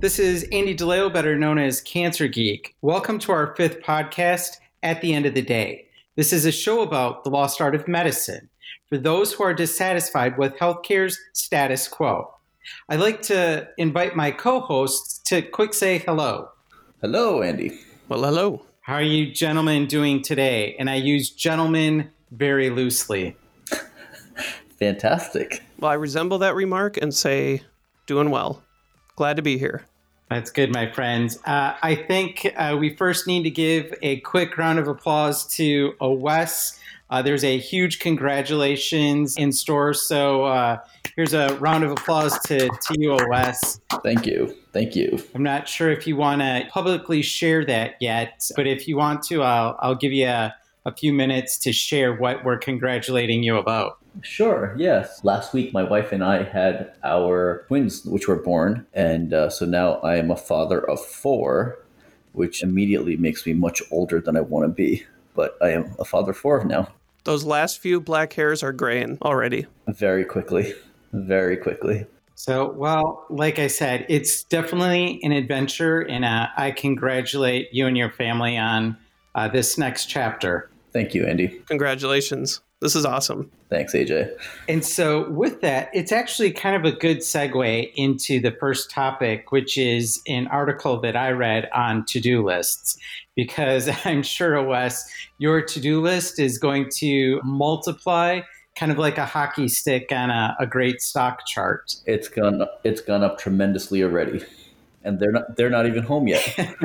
This is Andy DeLeo, better known as Cancer Geek. Welcome to our fifth podcast, At the End of the Day. This is a show about the lost art of medicine for those who are dissatisfied with healthcare's status quo. I'd like to invite my co hosts to quick say hello. Hello, Andy. Well, hello. How are you gentlemen doing today? And I use gentlemen very loosely. Fantastic. Well, I resemble that remark and say, doing well. Glad to be here. That's good, my friends. Uh, I think uh, we first need to give a quick round of applause to Wes. Uh, there's a huge congratulations in store. So uh, here's a round of applause to, to you, Wes. Thank you. Thank you. I'm not sure if you want to publicly share that yet, but if you want to, I'll, I'll give you a, a few minutes to share what we're congratulating you about. Sure, yes. Last week, my wife and I had our twins, which were born. And uh, so now I am a father of four, which immediately makes me much older than I want to be. But I am a father of four now, Those last few black hairs are graying already. very quickly. Very quickly. So, well, like I said, it's definitely an adventure, and uh, I congratulate you and your family on uh, this next chapter. Thank you, Andy. Congratulations. This is awesome. Thanks, AJ. And so, with that, it's actually kind of a good segue into the first topic, which is an article that I read on to do lists. Because I'm sure, Wes, your to do list is going to multiply kind of like a hockey stick on a, a great stock chart. It's gone. It's gone up tremendously already, and they're not. They're not even home yet.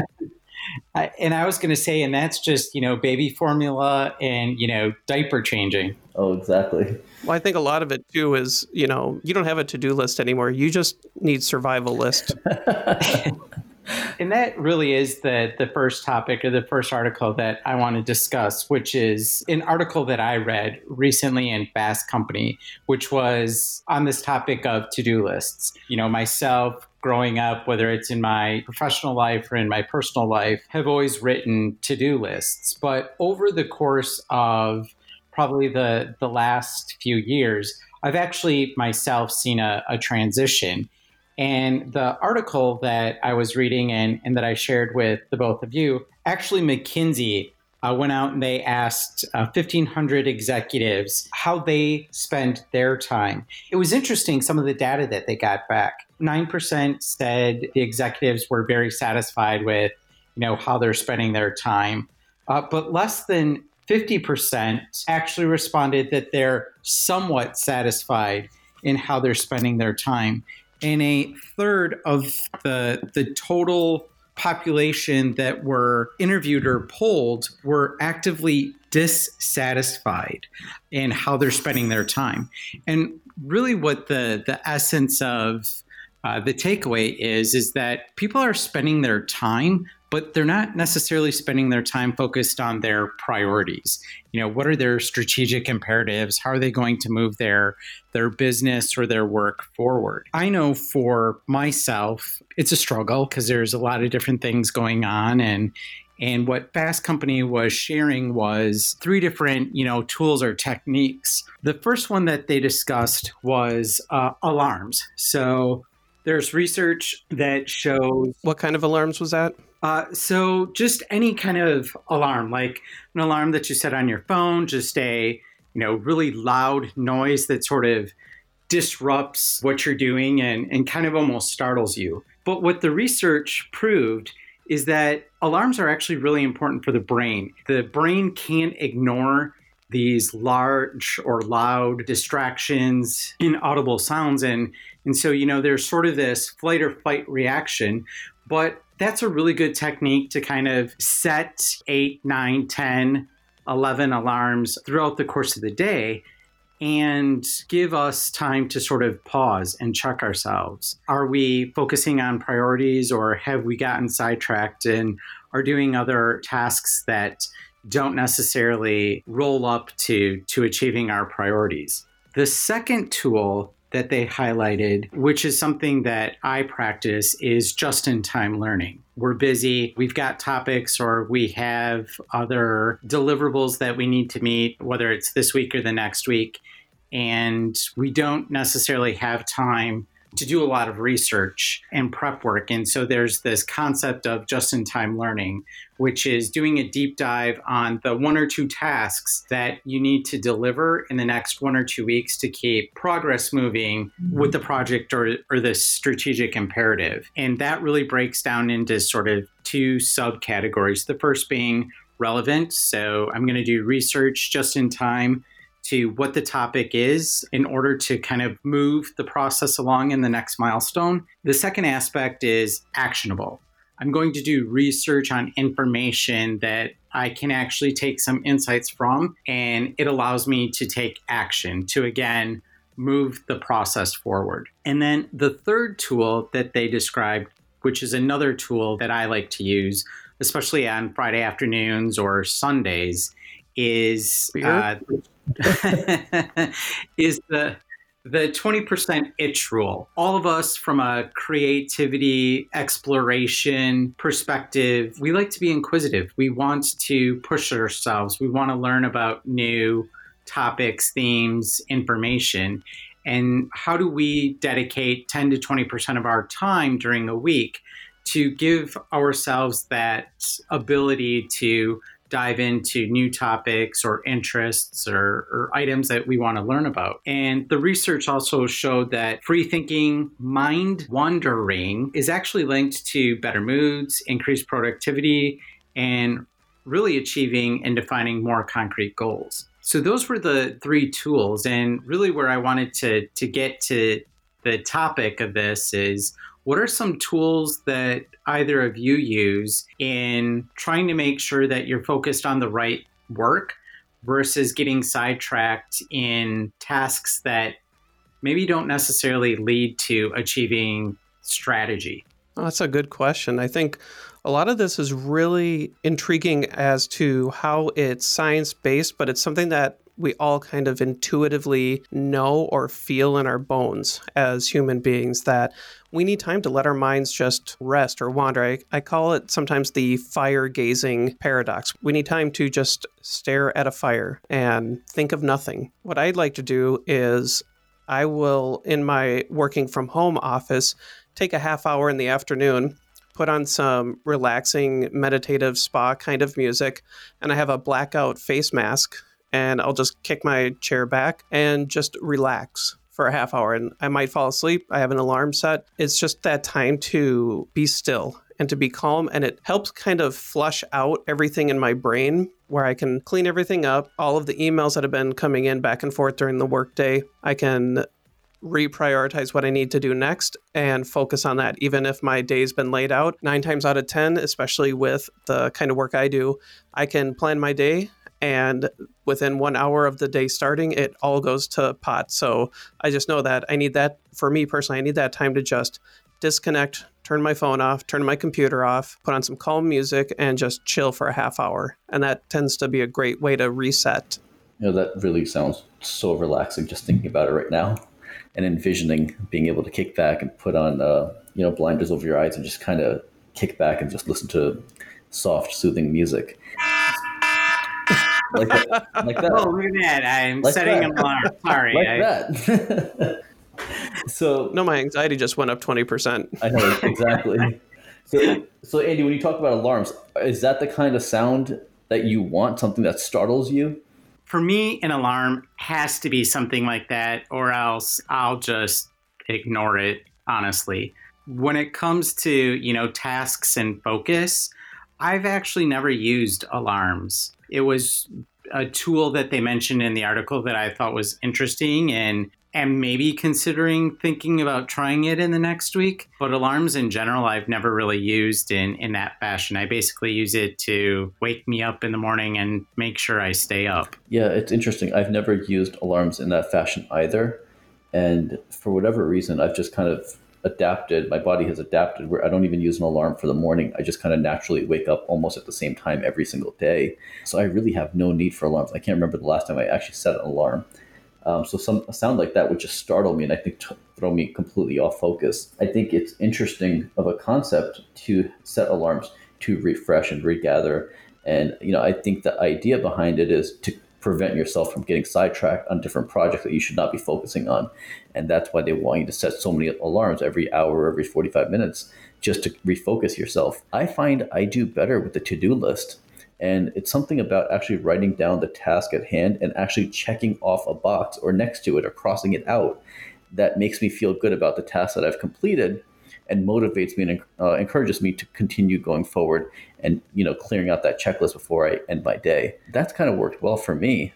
I, and I was going to say, and that's just, you know, baby formula and, you know, diaper changing. Oh, exactly. Well, I think a lot of it too is, you know, you don't have a to do list anymore. You just need survival list. And that really is the the first topic or the first article that I want to discuss, which is an article that I read recently in Fast Company, which was on this topic of to-do lists. You know, myself growing up, whether it's in my professional life or in my personal life, have always written to-do lists. But over the course of probably the the last few years, I've actually myself seen a, a transition. And the article that I was reading and, and that I shared with the both of you, actually, McKinsey uh, went out and they asked uh, 1,500 executives how they spend their time. It was interesting, some of the data that they got back. 9% said the executives were very satisfied with you know, how they're spending their time. Uh, but less than 50% actually responded that they're somewhat satisfied in how they're spending their time and a third of the the total population that were interviewed or polled were actively dissatisfied in how they're spending their time. And really, what the the essence of uh, the takeaway is is that people are spending their time but they're not necessarily spending their time focused on their priorities. You know, what are their strategic imperatives? How are they going to move their their business or their work forward? I know for myself, it's a struggle because there's a lot of different things going on and and what Fast Company was sharing was three different, you know, tools or techniques. The first one that they discussed was uh, alarms. So there's research that shows What kind of alarms was that? Uh, so just any kind of alarm, like an alarm that you set on your phone, just a you know really loud noise that sort of disrupts what you're doing and, and kind of almost startles you. But what the research proved is that alarms are actually really important for the brain. The brain can't ignore these large or loud distractions, inaudible sounds, and and so you know there's sort of this flight or fight reaction, but that's a really good technique to kind of set 8, 9, 10, 11 alarms throughout the course of the day. and give us time to sort of pause and check ourselves. Are we focusing on priorities or have we gotten sidetracked and are doing other tasks that don't necessarily roll up to to achieving our priorities? The second tool that they highlighted, which is something that I practice, is just in time learning. We're busy, we've got topics, or we have other deliverables that we need to meet, whether it's this week or the next week. And we don't necessarily have time to do a lot of research and prep work. And so there's this concept of just in time learning, which is doing a deep dive on the one or two tasks that you need to deliver in the next one or two weeks to keep progress moving mm-hmm. with the project or, or the strategic imperative. And that really breaks down into sort of two subcategories. The first being relevant. So I'm going to do research just in time to what the topic is in order to kind of move the process along in the next milestone. The second aspect is actionable. I'm going to do research on information that I can actually take some insights from, and it allows me to take action to again move the process forward. And then the third tool that they described, which is another tool that I like to use, especially on Friday afternoons or Sundays, is uh, is the the 20% itch rule. All of us, from a creativity, exploration perspective, we like to be inquisitive. We want to push ourselves. We want to learn about new topics, themes, information. And how do we dedicate 10 to 20% of our time during a week to give ourselves that ability to dive into new topics or interests or, or items that we want to learn about. And the research also showed that free thinking, mind wandering is actually linked to better moods, increased productivity, and really achieving and defining more concrete goals. So those were the three tools. And really where I wanted to, to get to the topic of this is what are some tools that either of you use in trying to make sure that you're focused on the right work versus getting sidetracked in tasks that maybe don't necessarily lead to achieving strategy? Well, that's a good question. I think a lot of this is really intriguing as to how it's science based, but it's something that we all kind of intuitively know or feel in our bones as human beings that we need time to let our minds just rest or wander. I, I call it sometimes the fire gazing paradox. We need time to just stare at a fire and think of nothing. What I'd like to do is I will, in my working from home office, take a half hour in the afternoon put on some relaxing meditative spa kind of music and i have a blackout face mask and I'll just kick my chair back and just relax for a half hour and I might fall asleep. I have an alarm set. It's just that time to be still and to be calm and it helps kind of flush out everything in my brain where I can clean everything up, all of the emails that have been coming in back and forth during the workday. I can reprioritize what I need to do next and focus on that. Even if my day's been laid out, nine times out of 10, especially with the kind of work I do, I can plan my day and within one hour of the day starting, it all goes to pot. So I just know that I need that for me personally. I need that time to just disconnect, turn my phone off, turn my computer off, put on some calm music, and just chill for a half hour. And that tends to be a great way to reset. You know, that really sounds so relaxing just thinking about it right now and envisioning being able to kick back and put on, uh, you know, blinders over your eyes and just kind of kick back and just listen to soft, soothing music like that. Like that. Oh, look at that! I'm like setting that. an alarm. Sorry, like I... that. so no, my anxiety just went up twenty percent. I know exactly. so, so Andy, when you talk about alarms, is that the kind of sound that you want? Something that startles you? For me, an alarm has to be something like that, or else I'll just ignore it. Honestly, when it comes to you know tasks and focus, I've actually never used alarms it was a tool that they mentioned in the article that I thought was interesting and am maybe considering thinking about trying it in the next week. But alarms in general, I've never really used in, in that fashion. I basically use it to wake me up in the morning and make sure I stay up. Yeah, it's interesting. I've never used alarms in that fashion either. And for whatever reason, I've just kind of adapted. My body has adapted where I don't even use an alarm for the morning. I just kind of naturally wake up almost at the same time every single day. So I really have no need for alarms. I can't remember the last time I actually set an alarm. Um, so some a sound like that would just startle me and I think t- throw me completely off focus. I think it's interesting of a concept to set alarms to refresh and regather. And you know, I think the idea behind it is to prevent yourself from getting sidetracked on different projects that you should not be focusing on. And that's why they want you to set so many alarms every hour, every 45 minutes, just to refocus yourself. I find I do better with the to do list. And it's something about actually writing down the task at hand and actually checking off a box or next to it or crossing it out that makes me feel good about the task that I've completed and motivates me and uh, encourages me to continue going forward and you know clearing out that checklist before I end my day. That's kind of worked well for me.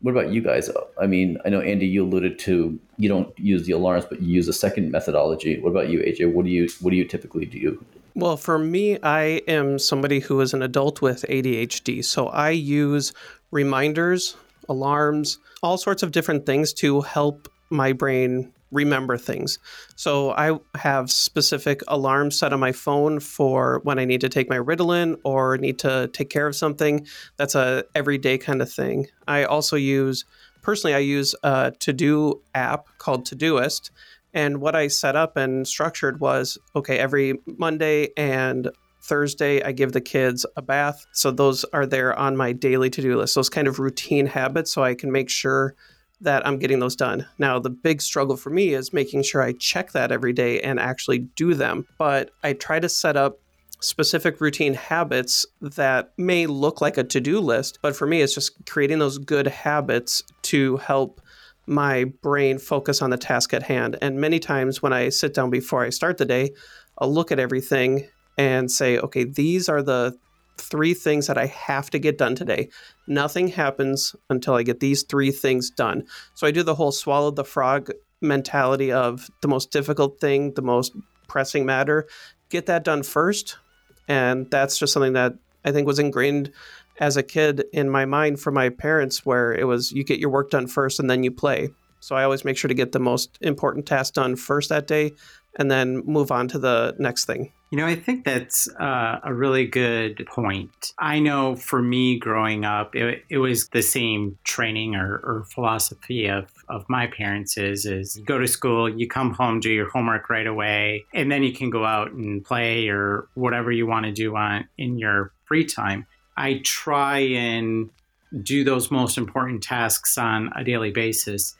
What about you guys? I mean, I know Andy, you alluded to you don't use the alarms, but you use a second methodology. What about you, AJ? What do you what do you typically do? Well, for me, I am somebody who is an adult with ADHD. So I use reminders, alarms, all sorts of different things to help my brain remember things. So I have specific alarms set on my phone for when I need to take my Ritalin or need to take care of something. That's a everyday kind of thing. I also use personally I use a to-do app called Todoist and what I set up and structured was okay, every Monday and Thursday, I give the kids a bath. So those are there on my daily to do list, those kind of routine habits, so I can make sure that I'm getting those done. Now, the big struggle for me is making sure I check that every day and actually do them. But I try to set up specific routine habits that may look like a to do list, but for me, it's just creating those good habits to help my brain focus on the task at hand. And many times when I sit down before I start the day, I'll look at everything and say, okay, these are the three things that I have to get done today. Nothing happens until I get these three things done. So I do the whole swallow the frog mentality of the most difficult thing, the most pressing matter, get that done first. And that's just something that I think was ingrained as a kid in my mind from my parents where it was you get your work done first and then you play. So I always make sure to get the most important task done first that day and then move on to the next thing. You know, I think that's uh, a really good point. I know for me growing up, it, it was the same training or, or, philosophy of, of my parents is, is go to school, you come home, do your homework right away, and then you can go out and play or whatever you want to do on in your free time. I try and do those most important tasks on a daily basis.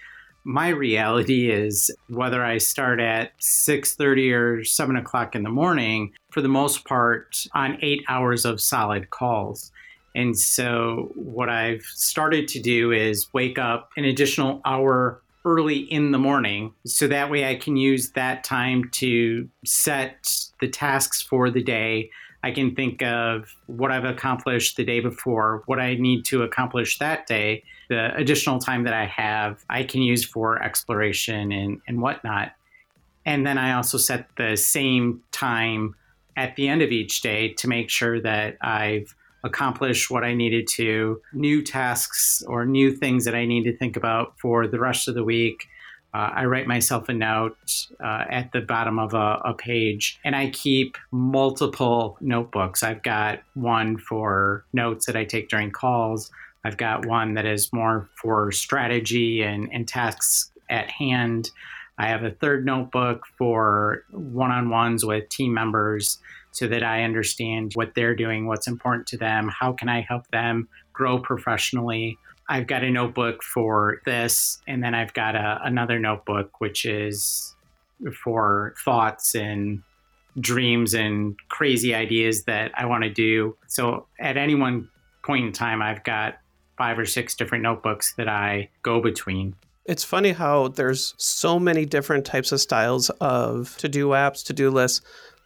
My reality is whether I start at 6:30 or 7 o'clock in the morning, for the most part, on eight hours of solid calls. And so, what I've started to do is wake up an additional hour early in the morning so that way I can use that time to set the tasks for the day I can think of what I've accomplished the day before, what I need to accomplish that day, the additional time that I have, I can use for exploration and, and whatnot. And then I also set the same time at the end of each day to make sure that I've accomplished what I needed to, new tasks or new things that I need to think about for the rest of the week uh, I write myself a note uh, at the bottom of a, a, page, and I keep multiple notebooks. I've got one for notes that I take during calls. I've got one that is more for strategy and, and tasks at hand. I have a third notebook for one on ones with team members so that I understand what they're doing, what's important to them, how can I help them grow professionally. I've got a notebook for this, and then I've got a, another notebook which is for thoughts and dreams and crazy ideas that I want to do. So at any one point in time, I've got five or six different notebooks that I go between. It's funny how there's so many different types of styles of to do apps, to do lists.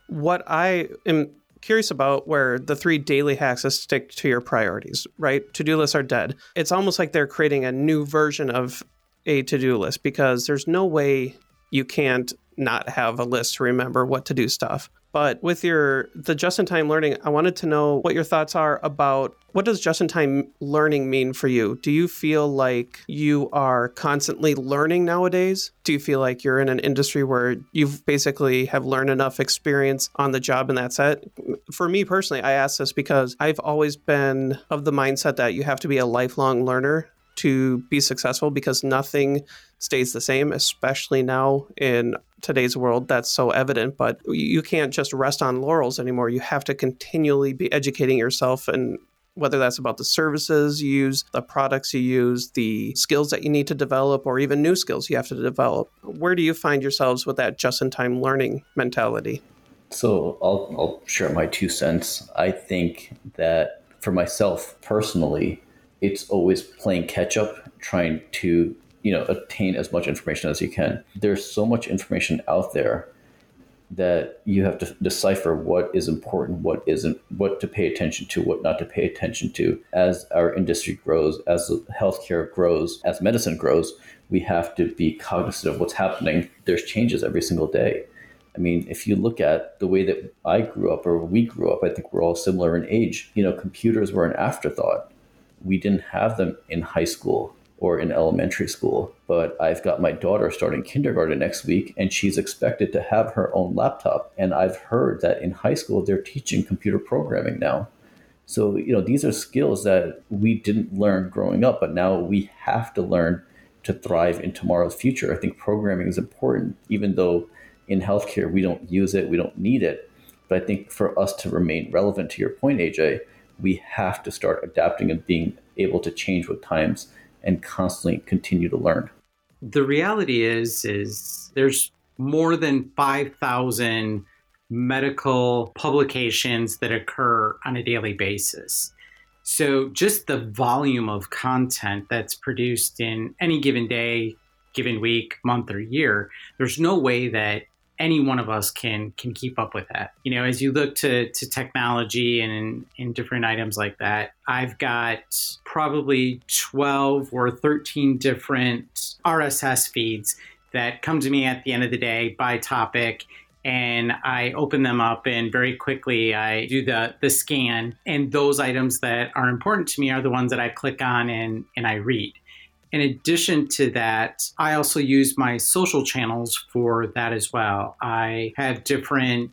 What I am curious about where the three daily hacks stick to your priorities, right? To do lists are dead. It's almost like they're creating a new version of a to do list because there's no way you can't not have a list to remember what to do stuff. But with your the just in time learning, I wanted to know what your thoughts are about what does just in time learning mean for you? Do you feel like you are constantly learning nowadays? Do you feel like you're in an industry where you've basically have learned enough experience on the job and that's it? For me personally, I ask this because I've always been of the mindset that you have to be a lifelong learner to be successful because nothing stays the same, especially now in today's world. That's so evident, but you can't just rest on laurels anymore. You have to continually be educating yourself and whether that's about the services you use, the products you use, the skills that you need to develop, or even new skills you have to develop. Where do you find yourselves with that just in time learning mentality? So I'll, I'll share my two cents. I think that for myself personally, it's always playing catch up, trying to you know attain as much information as you can. There's so much information out there that you have to decipher what is important, what isn't, what to pay attention to, what not to pay attention to. As our industry grows, as healthcare grows, as medicine grows, we have to be cognizant of what's happening. There's changes every single day. I mean, if you look at the way that I grew up or we grew up, I think we're all similar in age. You know, computers were an afterthought we didn't have them in high school or in elementary school. But I've got my daughter starting kindergarten next week, and she's expected to have her own laptop. And I've heard that in high school, they're teaching computer programming now. So, you know, these are skills that we didn't learn growing up, but now we have to learn to thrive in tomorrow's future. I think programming is important, even though in healthcare we don't use it, we don't need it. But I think for us to remain relevant to your point, AJ, we have to start adapting and being able to change with times and constantly continue to learn. The reality is is there's more than 5,000 medical publications that occur on a daily basis. So just the volume of content that's produced in any given day, given week, month or year, there's no way that any one of us can can keep up with that. You know, as you look to to technology and in, different items like that, I've got probably 12 or 13 different RSS feeds that come to me at the end of the day by topic and I open them up and very quickly I do the the scan and those items that are important to me are the ones that I click on and and I read. In addition to that, I also use my social channels for that as well. I have different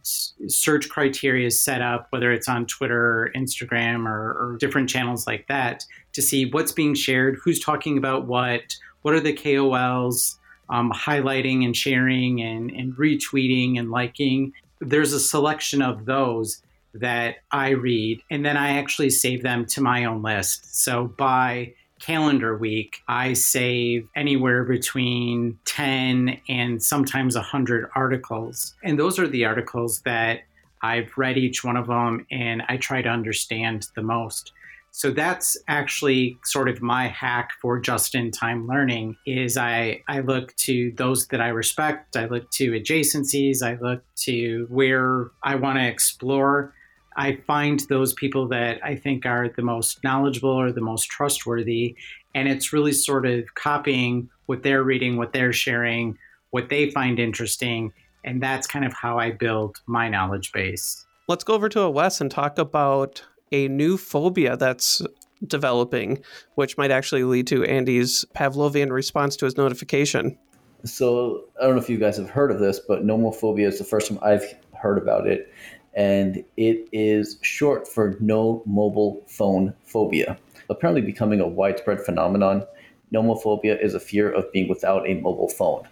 search criteria set up, whether it's on Twitter, Instagram, or, or different channels like that, to see what's being shared, who's talking about what, what are the KOLs um, highlighting and sharing and, and retweeting and liking. There's a selection of those that I read, and then I actually save them to my own list. So by calendar week, I save anywhere between 10 and sometimes 100 articles. And those are the articles that I've read each one of them and I try to understand the most. So that's actually sort of my hack for just in time learning is I, I look to those that I respect, I look to adjacencies, I look to where I want to explore I find those people that I think are the most knowledgeable or the most trustworthy. And it's really sort of copying what they're reading, what they're sharing, what they find interesting. And that's kind of how I build my knowledge base. Let's go over to a Wes and talk about a new phobia that's developing, which might actually lead to Andy's Pavlovian response to his notification. So I don't know if you guys have heard of this, but nomophobia is the first time I've heard about it and it is short for no mobile phone phobia. Apparently, becoming a widespread phenomenon, nomophobia is a fear of being without a mobile phone.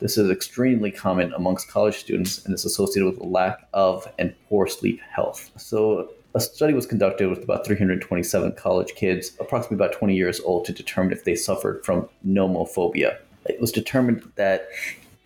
This is extremely common amongst college students and is associated with lack of and poor sleep health. So, a study was conducted with about 327 college kids, approximately about 20 years old, to determine if they suffered from nomophobia. It was determined that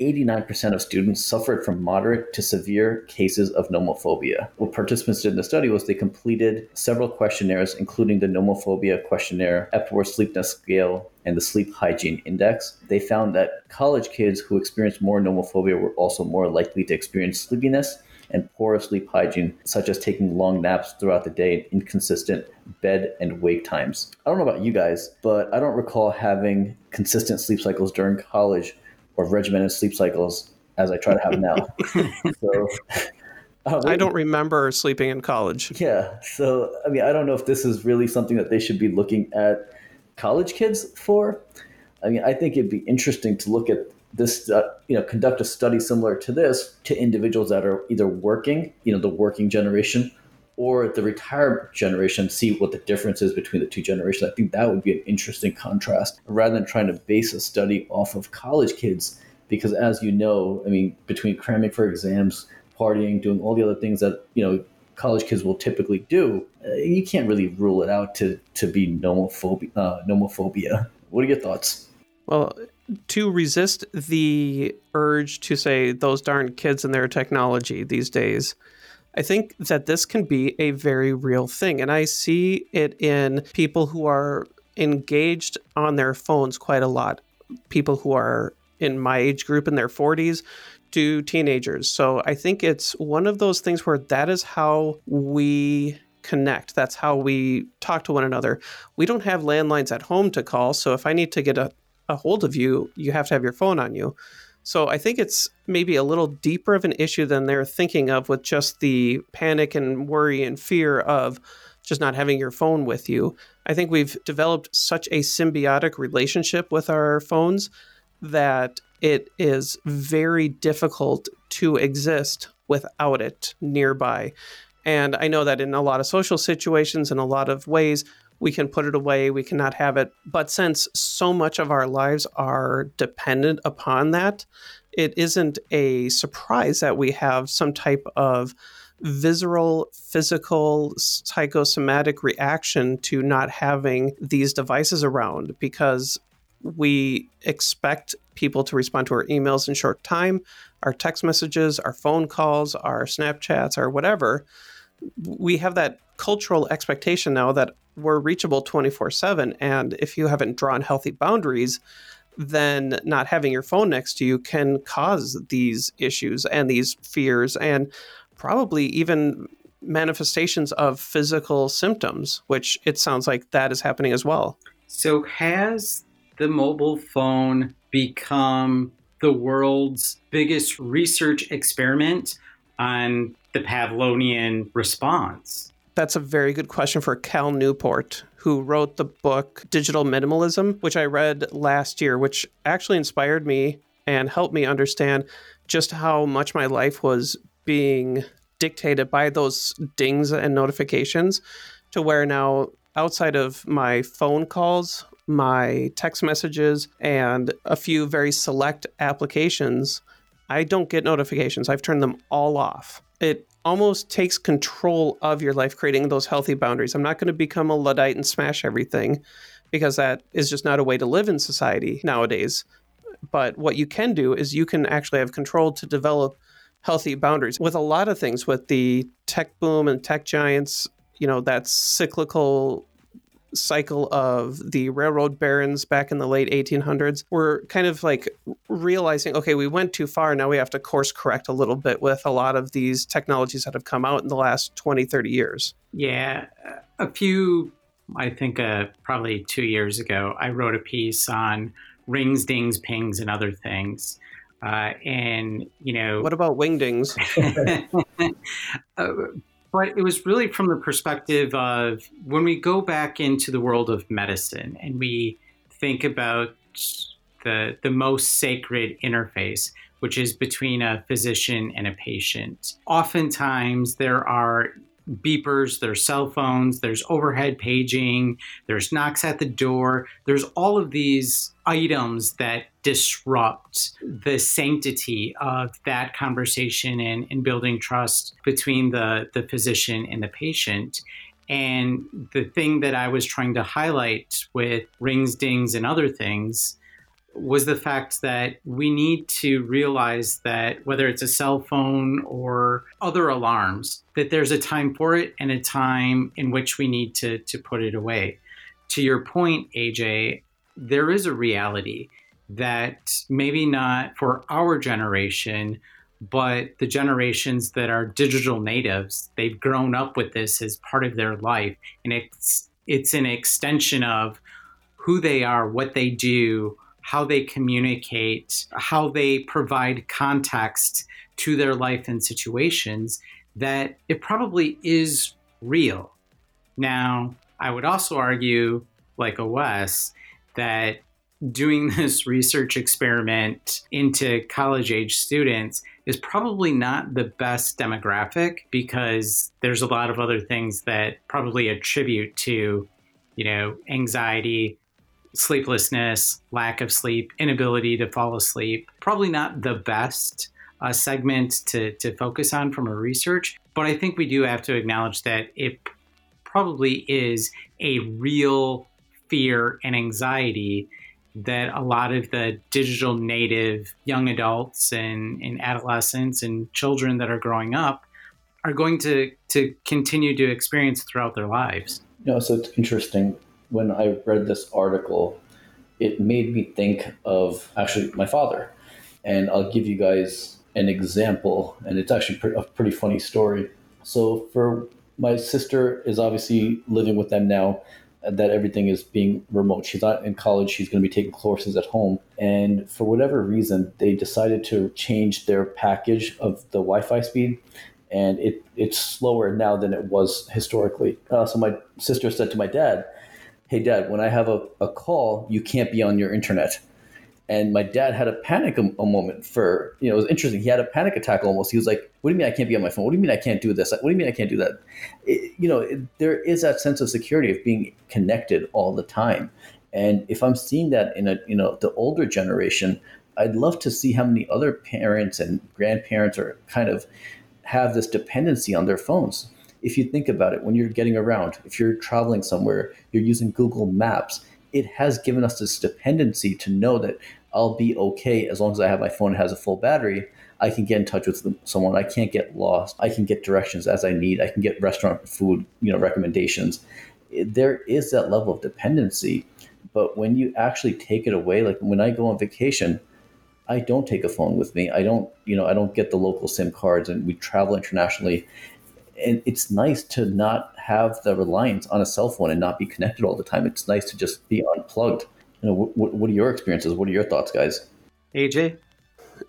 89% of students suffered from moderate to severe cases of nomophobia. What participants did in the study was they completed several questionnaires, including the nomophobia questionnaire, Epworth Sleepiness Scale, and the Sleep Hygiene Index. They found that college kids who experienced more nomophobia were also more likely to experience sleepiness and poor sleep hygiene, such as taking long naps throughout the day and inconsistent bed and wake times. I don't know about you guys, but I don't recall having consistent sleep cycles during college or regimented sleep cycles as I try to have now. so, uh, I don't remember sleeping in college. Yeah. So, I mean, I don't know if this is really something that they should be looking at college kids for. I mean, I think it'd be interesting to look at this, uh, you know, conduct a study similar to this to individuals that are either working, you know, the working generation, or the retired generation, see what the difference is between the two generations. I think that would be an interesting contrast rather than trying to base a study off of college kids. Because as you know, I mean, between cramming for exams, partying, doing all the other things that, you know, college kids will typically do, uh, you can't really rule it out to, to be nomophobia. Uh, nomophobia. What are your thoughts? Well, to resist the urge to say those darn kids and their technology these days, I think that this can be a very real thing. And I see it in people who are engaged on their phones quite a lot. People who are in my age group in their 40s to teenagers. So I think it's one of those things where that is how we connect. That's how we talk to one another. We don't have landlines at home to call. So if I need to get a a hold of you, you have to have your phone on you. So I think it's maybe a little deeper of an issue than they're thinking of with just the panic and worry and fear of just not having your phone with you. I think we've developed such a symbiotic relationship with our phones that it is very difficult to exist without it nearby. And I know that in a lot of social situations, in a lot of ways, we can put it away, we cannot have it. But since so much of our lives are dependent upon that, it isn't a surprise that we have some type of visceral, physical, psychosomatic reaction to not having these devices around because we expect people to respond to our emails in short time, our text messages, our phone calls, our Snapchats, or whatever. We have that cultural expectation now that we're reachable 24 7. And if you haven't drawn healthy boundaries, then not having your phone next to you can cause these issues and these fears and probably even manifestations of physical symptoms, which it sounds like that is happening as well. So, has the mobile phone become the world's biggest research experiment on the Pavlovian response? That's a very good question for Cal Newport, who wrote the book Digital Minimalism, which I read last year, which actually inspired me and helped me understand just how much my life was being dictated by those dings and notifications to where now outside of my phone calls, my text messages, and a few very select applications, I don't get notifications. I've turned them all off. It almost takes control of your life, creating those healthy boundaries. I'm not going to become a Luddite and smash everything because that is just not a way to live in society nowadays. But what you can do is you can actually have control to develop healthy boundaries with a lot of things with the tech boom and tech giants, you know, that cyclical cycle of the railroad barons back in the late 1800s were kind of like realizing okay we went too far now we have to course correct a little bit with a lot of these technologies that have come out in the last 20 30 years. Yeah a few i think uh, probably two years ago i wrote a piece on rings dings pings and other things uh, and you know what about wingdings uh, but it was really from the perspective of when we go back into the world of medicine and we think about the, the most sacred interface, which is between a physician and a patient. Oftentimes, there are beepers, there's cell phones, there's overhead paging, there's knocks at the door. There's all of these items that disrupt the sanctity of that conversation and, and building trust between the, the physician and the patient. And the thing that I was trying to highlight with rings, dings, and other things was the fact that we need to realize that whether it's a cell phone or other alarms, that there's a time for it and a time in which we need to, to put it away. To your point, AJ, there is a reality that maybe not for our generation, but the generations that are digital natives, they've grown up with this as part of their life. And it's, it's an extension of who they are, what they do, how they communicate, how they provide context to their life and situations, that it probably is real. Now, I would also argue, like Wes, that doing this research experiment into college age students is probably not the best demographic because there's a lot of other things that probably attribute to, you know, anxiety, sleeplessness, lack of sleep, inability to fall asleep. Probably not the best uh, segment to, to focus on from a research, but I think we do have to acknowledge that it probably is a real fear and anxiety that a lot of the digital native young adults and, and adolescents and children that are growing up are going to, to continue to experience throughout their lives. You know, so it's interesting. When I read this article, it made me think of actually my father. And I'll give you guys an example, and it's actually a pretty funny story. So, for my sister is obviously living with them now that everything is being remote. She's not in college. She's going to be taking courses at home. And for whatever reason, they decided to change their package of the Wi Fi speed. And it, it's slower now than it was historically. Uh, so my sister said to my dad, Hey, dad, when I have a, a call, you can't be on your internet. And my dad had a panic a, a, moment for you know it was interesting. He had a panic attack almost. He was like what do you mean i can't be on my phone? What do you mean i can't do this? What do you mean i can't do that? It, you know it, there is that sense of security of being connected all the time. And if i'm seeing that in a you know the older generation i'd love to see how many other parents and grandparents are kind of have this dependency on their phones if you think about it when you're getting around if you're traveling somewhere you're using google maps it has given us this dependency to know that I'll be okay as long as I have my phone and has a full battery. I can get in touch with someone. I can't get lost. I can get directions as I need. I can get restaurant food, you know, recommendations. There is that level of dependency, but when you actually take it away, like when I go on vacation, I don't take a phone with me. I don't, you know, I don't get the local SIM cards, and we travel internationally. And it's nice to not have the reliance on a cell phone and not be connected all the time. It's nice to just be unplugged you know, what, what are your experiences? What are your thoughts, guys? AJ?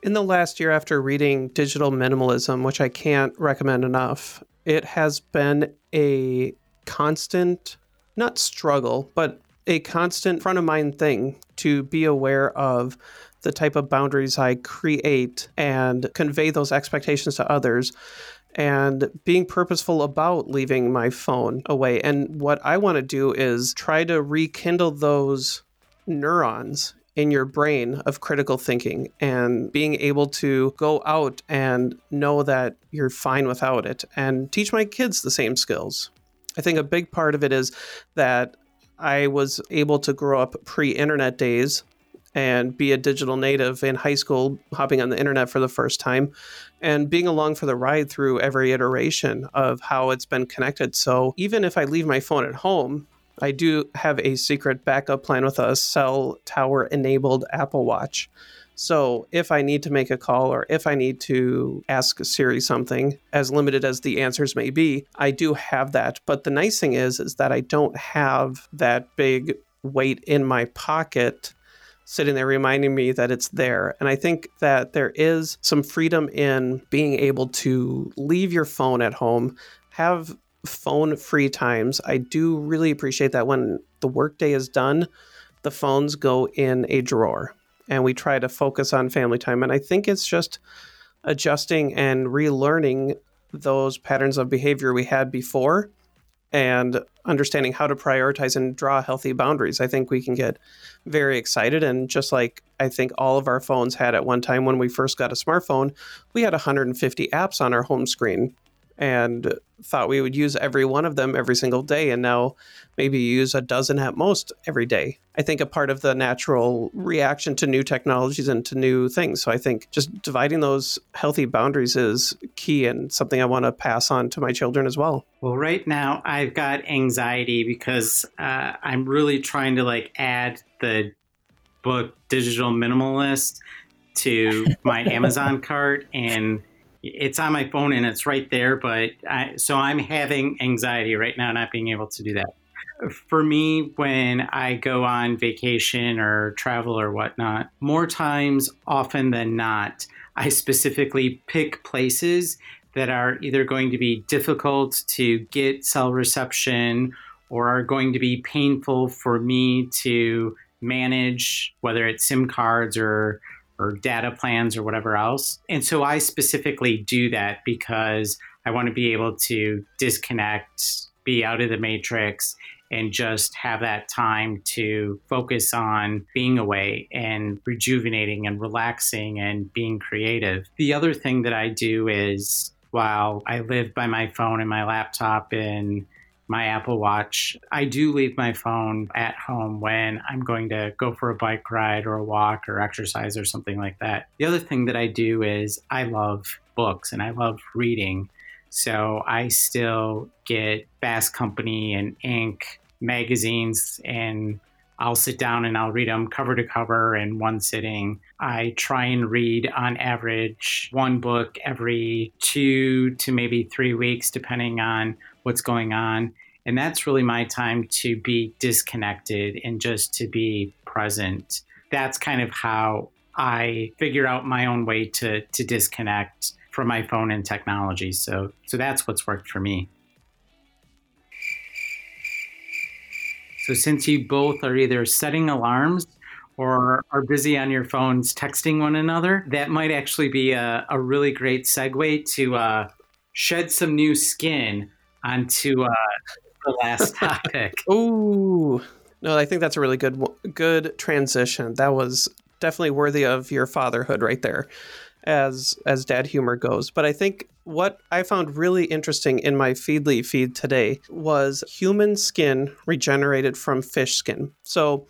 In the last year after reading Digital Minimalism, which I can't recommend enough, it has been a constant, not struggle, but a constant front of mind thing to be aware of the type of boundaries I create and convey those expectations to others and being purposeful about leaving my phone away. And what I want to do is try to rekindle those neurons in your brain of critical thinking and being able to go out and know that you're fine without it and teach my kids the same skills. I think a big part of it is that I was able to grow up pre internet days and be a digital native in high school, hopping on the internet for the first time and being along for the ride through every iteration of how it's been connected. So even if I leave my phone at home, I do have a secret backup plan with a cell tower enabled Apple Watch. So if I need to make a call or if I need to ask Siri something, as limited as the answers may be, I do have that. But the nice thing is is that I don't have that big weight in my pocket sitting there reminding me that it's there. And I think that there is some freedom in being able to leave your phone at home, have phone free times. I do really appreciate that when the workday is done, the phones go in a drawer and we try to focus on family time. And I think it's just adjusting and relearning those patterns of behavior we had before and understanding how to prioritize and draw healthy boundaries. I think we can get very excited. And just like I think all of our phones had at one time when we first got a smartphone, we had 150 apps on our home screen and thought we would use every one of them every single day and now maybe use a dozen at most every day. I think a part of the natural reaction to new technologies and to new things. So i think just dividing those healthy boundaries is key and something i want to pass on to my children as well. Well right now i've got anxiety because uh, i'm really trying to like add the book digital minimalist to my Amazon cart and it's on my phone and it's right there. But I, so I'm having anxiety right now, not being able to do that. For me, when I go on vacation or travel or whatnot, more times often than not, I specifically pick places that are either going to be difficult to get cell reception or are going to be painful for me to manage, whether it's SIM cards or or data plans or whatever else. And so I specifically do that because I want to be able to disconnect, be out of the matrix, and just have that time to focus on being away and rejuvenating and relaxing and being creative. The other thing that I do is while I live by my phone and my laptop and my Apple Watch. I do leave my phone at home when I'm going to go for a bike ride or a walk or exercise or something like that. The other thing that I do is I love books and I love reading. So I still get Fast Company and Inc. magazines and I'll sit down and I'll read them cover to cover in one sitting. I try and read on average one book every two to maybe three weeks, depending on what's going on. And that's really my time to be disconnected and just to be present. That's kind of how I figure out my own way to, to disconnect from my phone and technology. So, so that's what's worked for me. So, since you both are either setting alarms or are busy on your phones texting one another, that might actually be a, a really great segue to uh, shed some new skin onto uh, the last topic. Ooh, no, I think that's a really good good transition. That was definitely worthy of your fatherhood right there, as as dad humor goes. But I think what I found really interesting in my Feedly feed today was human skin regenerated from fish skin. So.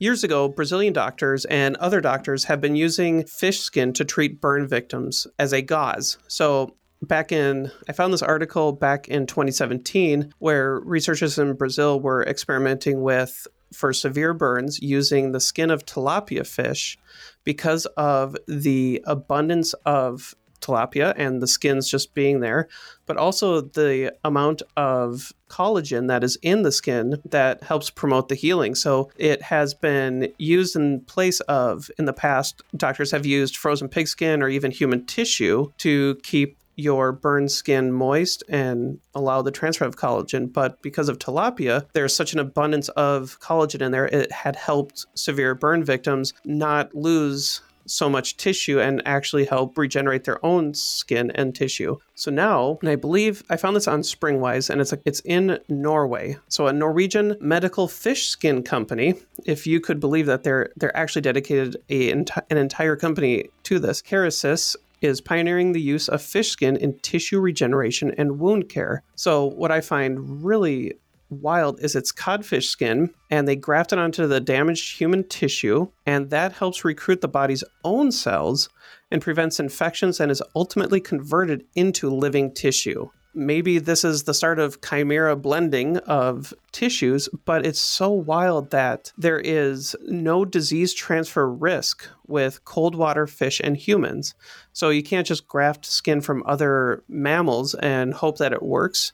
Years ago, Brazilian doctors and other doctors have been using fish skin to treat burn victims as a gauze. So, back in I found this article back in 2017 where researchers in Brazil were experimenting with for severe burns using the skin of tilapia fish because of the abundance of tilapia and the skins just being there, but also the amount of collagen that is in the skin that helps promote the healing. So it has been used in place of, in the past, doctors have used frozen pig skin or even human tissue to keep your burned skin moist and allow the transfer of collagen. But because of tilapia, there's such an abundance of collagen in there, it had helped severe burn victims not lose so much tissue and actually help regenerate their own skin and tissue. So now, and I believe I found this on Springwise, and it's it's in Norway. So a Norwegian medical fish skin company, if you could believe that they're they're actually dedicated a an entire company to this. Kerecis is pioneering the use of fish skin in tissue regeneration and wound care. So, what I find really wild is it's codfish skin and they graft it onto the damaged human tissue and that helps recruit the body's own cells and prevents infections and is ultimately converted into living tissue maybe this is the start of chimera blending of tissues, but it's so wild that there is no disease transfer risk with cold water fish and humans. So you can't just graft skin from other mammals and hope that it works.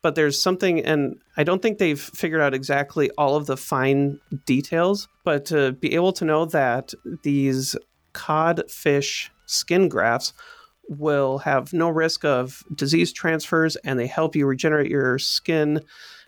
But there's something, and I don't think they've figured out exactly all of the fine details, but to be able to know that these cod fish skin grafts will have no risk of disease transfers and they help you regenerate your skin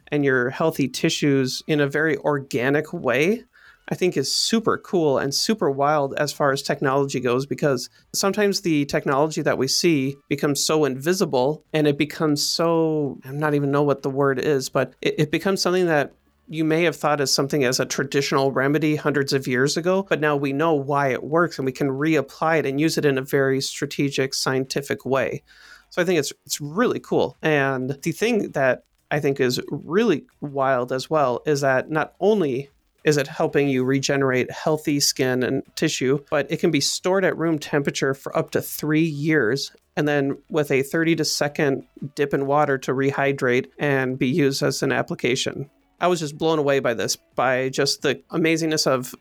and your healthy tissues in a very organic way. I think is super cool and super wild as far as technology goes because sometimes the technology that we see becomes so invisible and it becomes so I'm not even know what the word is, but it, it becomes something that you may have thought as something as a traditional remedy hundreds of years ago, but now we know why it works and we can reapply it and use it in a very strategic, scientific way. So I think it's it's really cool. And the thing that I think is really wild as well is that not only is it helping you regenerate healthy skin and tissue, but it can be stored at room temperature for up to three years. And then with a 30 to second dip in water to rehydrate and be used as an application. I was just blown away by this, by just the amazingness of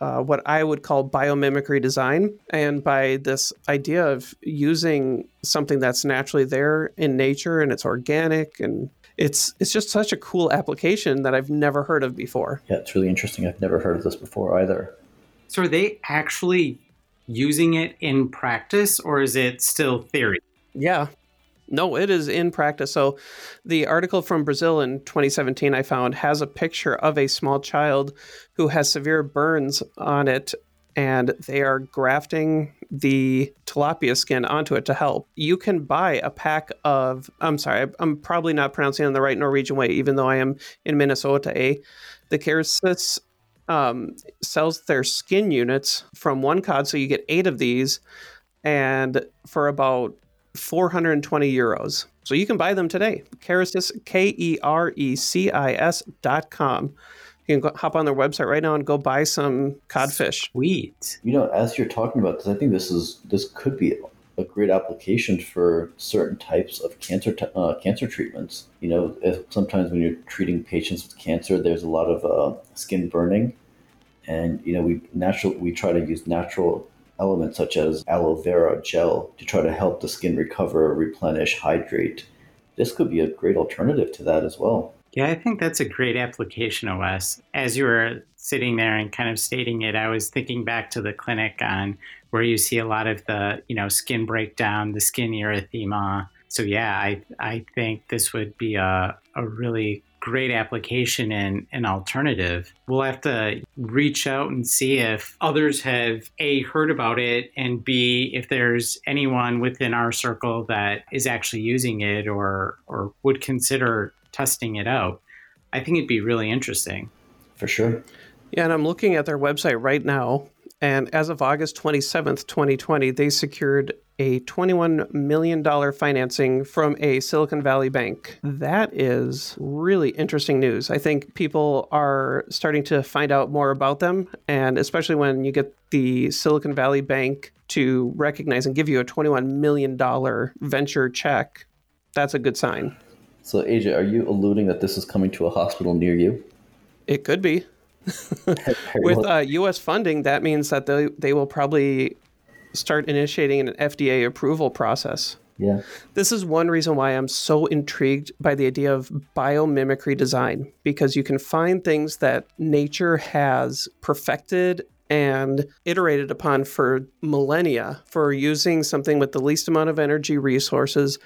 uh, what I would call biomimicry design. And by this idea of using something that's naturally there in nature and it's organic and it's it's just such a cool application that I've never heard of before. Yeah, it's really interesting. I've never heard of this before either. So are they actually using it in practice or is it still theory? Yeah. No, it is in practice. So the article from Brazil in 2017 I found has a picture of a small child who has severe burns on it and they are grafting the tilapia skin onto it to help. You can buy a pack of, I'm sorry, I'm probably not pronouncing it in the right Norwegian way, even though I am in Minnesota. A, the Kerecis um, sells their skin units from one cod, so you get eight of these, and for about 420 euros. So you can buy them today. Kerecis, K E R E C I S dot com. You can go, hop on their website right now and go buy some codfish. Sweet. You know, as you're talking about this, I think this is this could be a great application for certain types of cancer t- uh, cancer treatments. You know, if sometimes when you're treating patients with cancer, there's a lot of uh, skin burning, and you know we natural we try to use natural elements such as aloe vera gel to try to help the skin recover, replenish, hydrate. This could be a great alternative to that as well. Yeah, I think that's a great application, Awes. As you were sitting there and kind of stating it, I was thinking back to the clinic on where you see a lot of the, you know, skin breakdown, the skin erythema. So yeah, I I think this would be a, a really great application and an alternative. We'll have to reach out and see if others have A, heard about it, and B, if there's anyone within our circle that is actually using it or, or would consider testing it out. I think it'd be really interesting. For sure. Yeah, and I'm looking at their website right now. And as of August 27th, 2020, they secured a $21 million financing from a Silicon Valley bank. That is really interesting news. I think people are starting to find out more about them. And especially when you get the Silicon Valley bank to recognize and give you a $21 million venture check, that's a good sign. So, AJ, are you alluding that this is coming to a hospital near you? It could be. With uh, U.S. funding, that means that they, they will probably start initiating an FDA approval process. Yeah. This is one reason why I'm so intrigued by the idea of biomimicry design because you can find things that nature has perfected and iterated upon for millennia for using something with the least amount of energy resources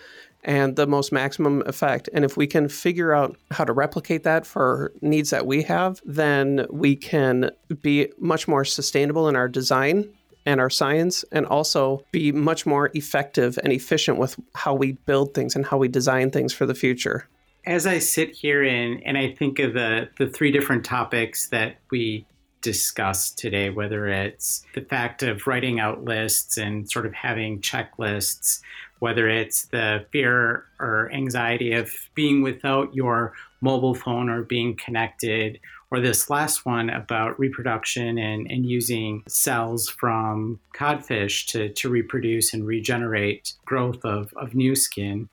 and the most maximum effect. And if we can figure out how to replicate that for needs that we have, then we can be much more sustainable in our design and our science and also be much more effective and efficient with how we build things and how we design things for the future. As I sit here and, and I think of the, the three different topics that we discussed today, whether it's the fact of writing out lists and sort of having checklists, whether it's the fear or anxiety of being without your mobile phone or being connected, or this last one about reproduction and, and using cells from codfish to, to reproduce and regenerate growth of, of new skin.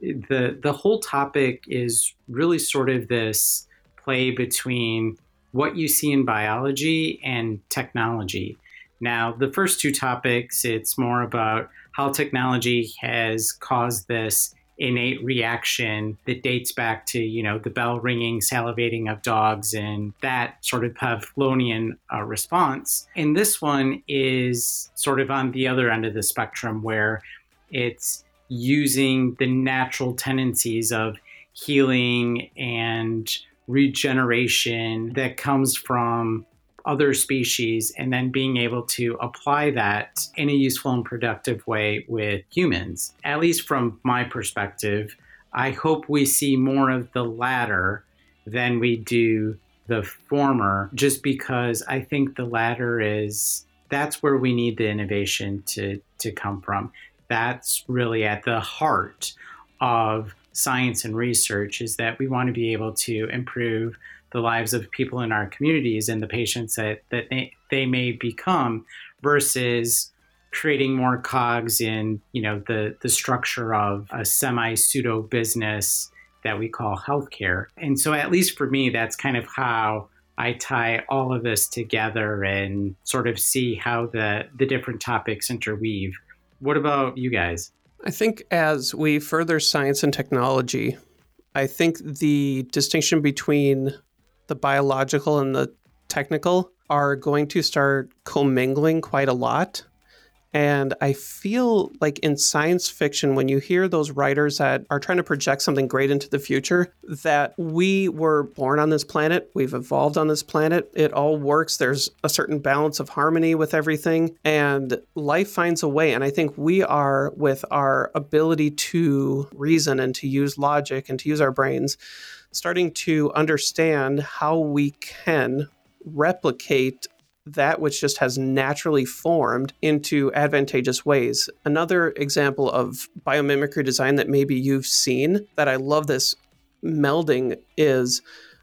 The, the whole topic is really sort of this play between what you see in biology and technology. Now, the first two topics, it's more about how technology has caused this innate reaction that dates back to you know the bell ringing salivating of dogs and that sort of pavlovian uh, response. And this one is sort of on the other end of the spectrum where it's using the natural tendencies of healing and regeneration that comes from other species and then being able to apply that in a useful and productive way with humans. At least from my perspective, I hope we see more of the latter than we do the former, just because I think the latter is that's where we need the innovation to, to come from. That's really at the heart of science and research is that we want to be able to improve the lives of people in our communities and the patients that, that they, they may become versus creating more cogs in you know the the structure of a semi pseudo business that we call healthcare and so at least for me that's kind of how I tie all of this together and sort of see how the, the different topics interweave. What about you guys? I think as we further science and technology, I think the distinction between the biological and the technical are going to start commingling quite a lot. And I feel like in science fiction, when you hear those writers that are trying to project something great into the future, that we were born on this planet, we've evolved on this planet, it all works. There's a certain balance of harmony with everything, and life finds a way. And I think we are, with our ability to reason and to use logic and to use our brains, starting to understand how we can replicate that which just has naturally formed into advantageous ways. Another example of biomimicry design that maybe you've seen that I love this melding is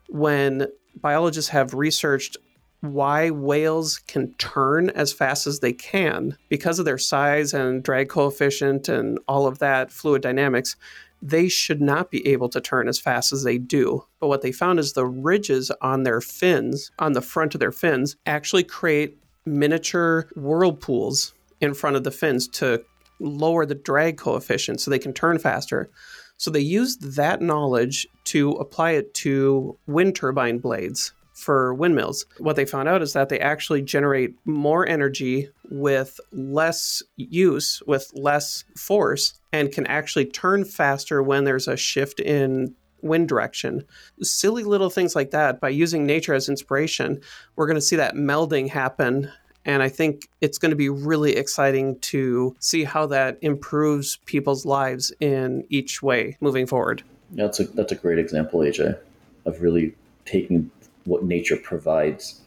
when biologists have researched why whales can turn as fast as they can because of their size and drag coefficient and all of that fluid dynamics they should not be able to turn as fast as they do. But what they found is the ridges on their fins, on the front of their fins, actually create miniature whirlpools in front of the fins to lower the drag coefficient so they can turn faster. So they used that knowledge to apply it to wind turbine blades for windmills. What they found out is that they actually generate more energy with less use, with less force, and can actually turn faster when there's a shift in wind direction. Silly little things like that, by using nature as inspiration, we're going to see that melding happen. And I think it's going to be really exciting to see how that improves people's lives in each way moving forward. Yeah, that's a that's a great example, AJ, of really taking what nature provides,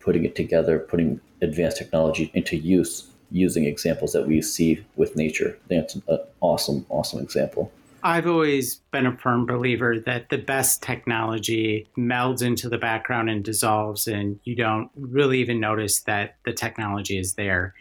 putting it together, putting advanced technology into use using examples that we see with nature. That's an awesome, awesome example. I've always been a firm believer that the best technology melds into the background and dissolves, and you don't really even notice that the technology is there.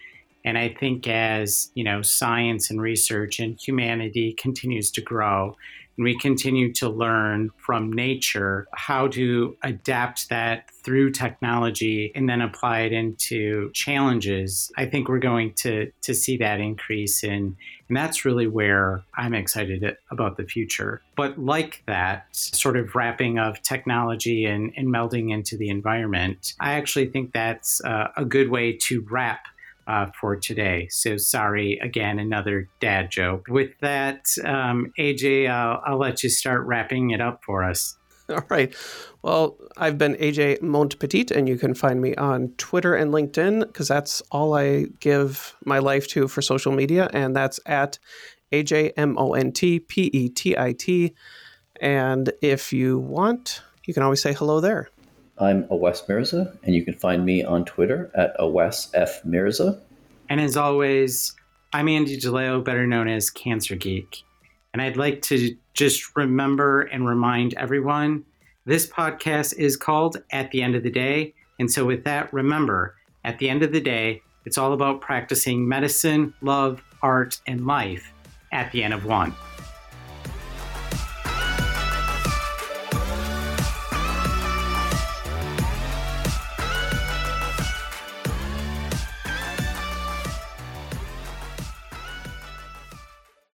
And I think as you know, science and research and humanity continues to grow, and we continue to learn from nature how to adapt that through technology and then apply it into challenges. I think we're going to to see that increase in and that's really where I'm excited about the future. But like that sort of wrapping of technology and, and melding into the environment, I actually think that's a good way to wrap uh, for today. So sorry again, another dad joke. With that, um, AJ, I'll, I'll let you start wrapping it up for us. All right. Well, I've been AJ Montpetit, and you can find me on Twitter and LinkedIn because that's all I give my life to for social media, and that's at AJ M O N T P E T I T. And if you want, you can always say hello there. I'm Awes Mirza, and you can find me on Twitter at Awes F Mirza. And as always, I'm Andy DeLeo, better known as Cancer Geek. And I'd like to just remember and remind everyone this podcast is called At the End of the Day. And so, with that, remember, at the end of the day, it's all about practicing medicine, love, art, and life at the end of one.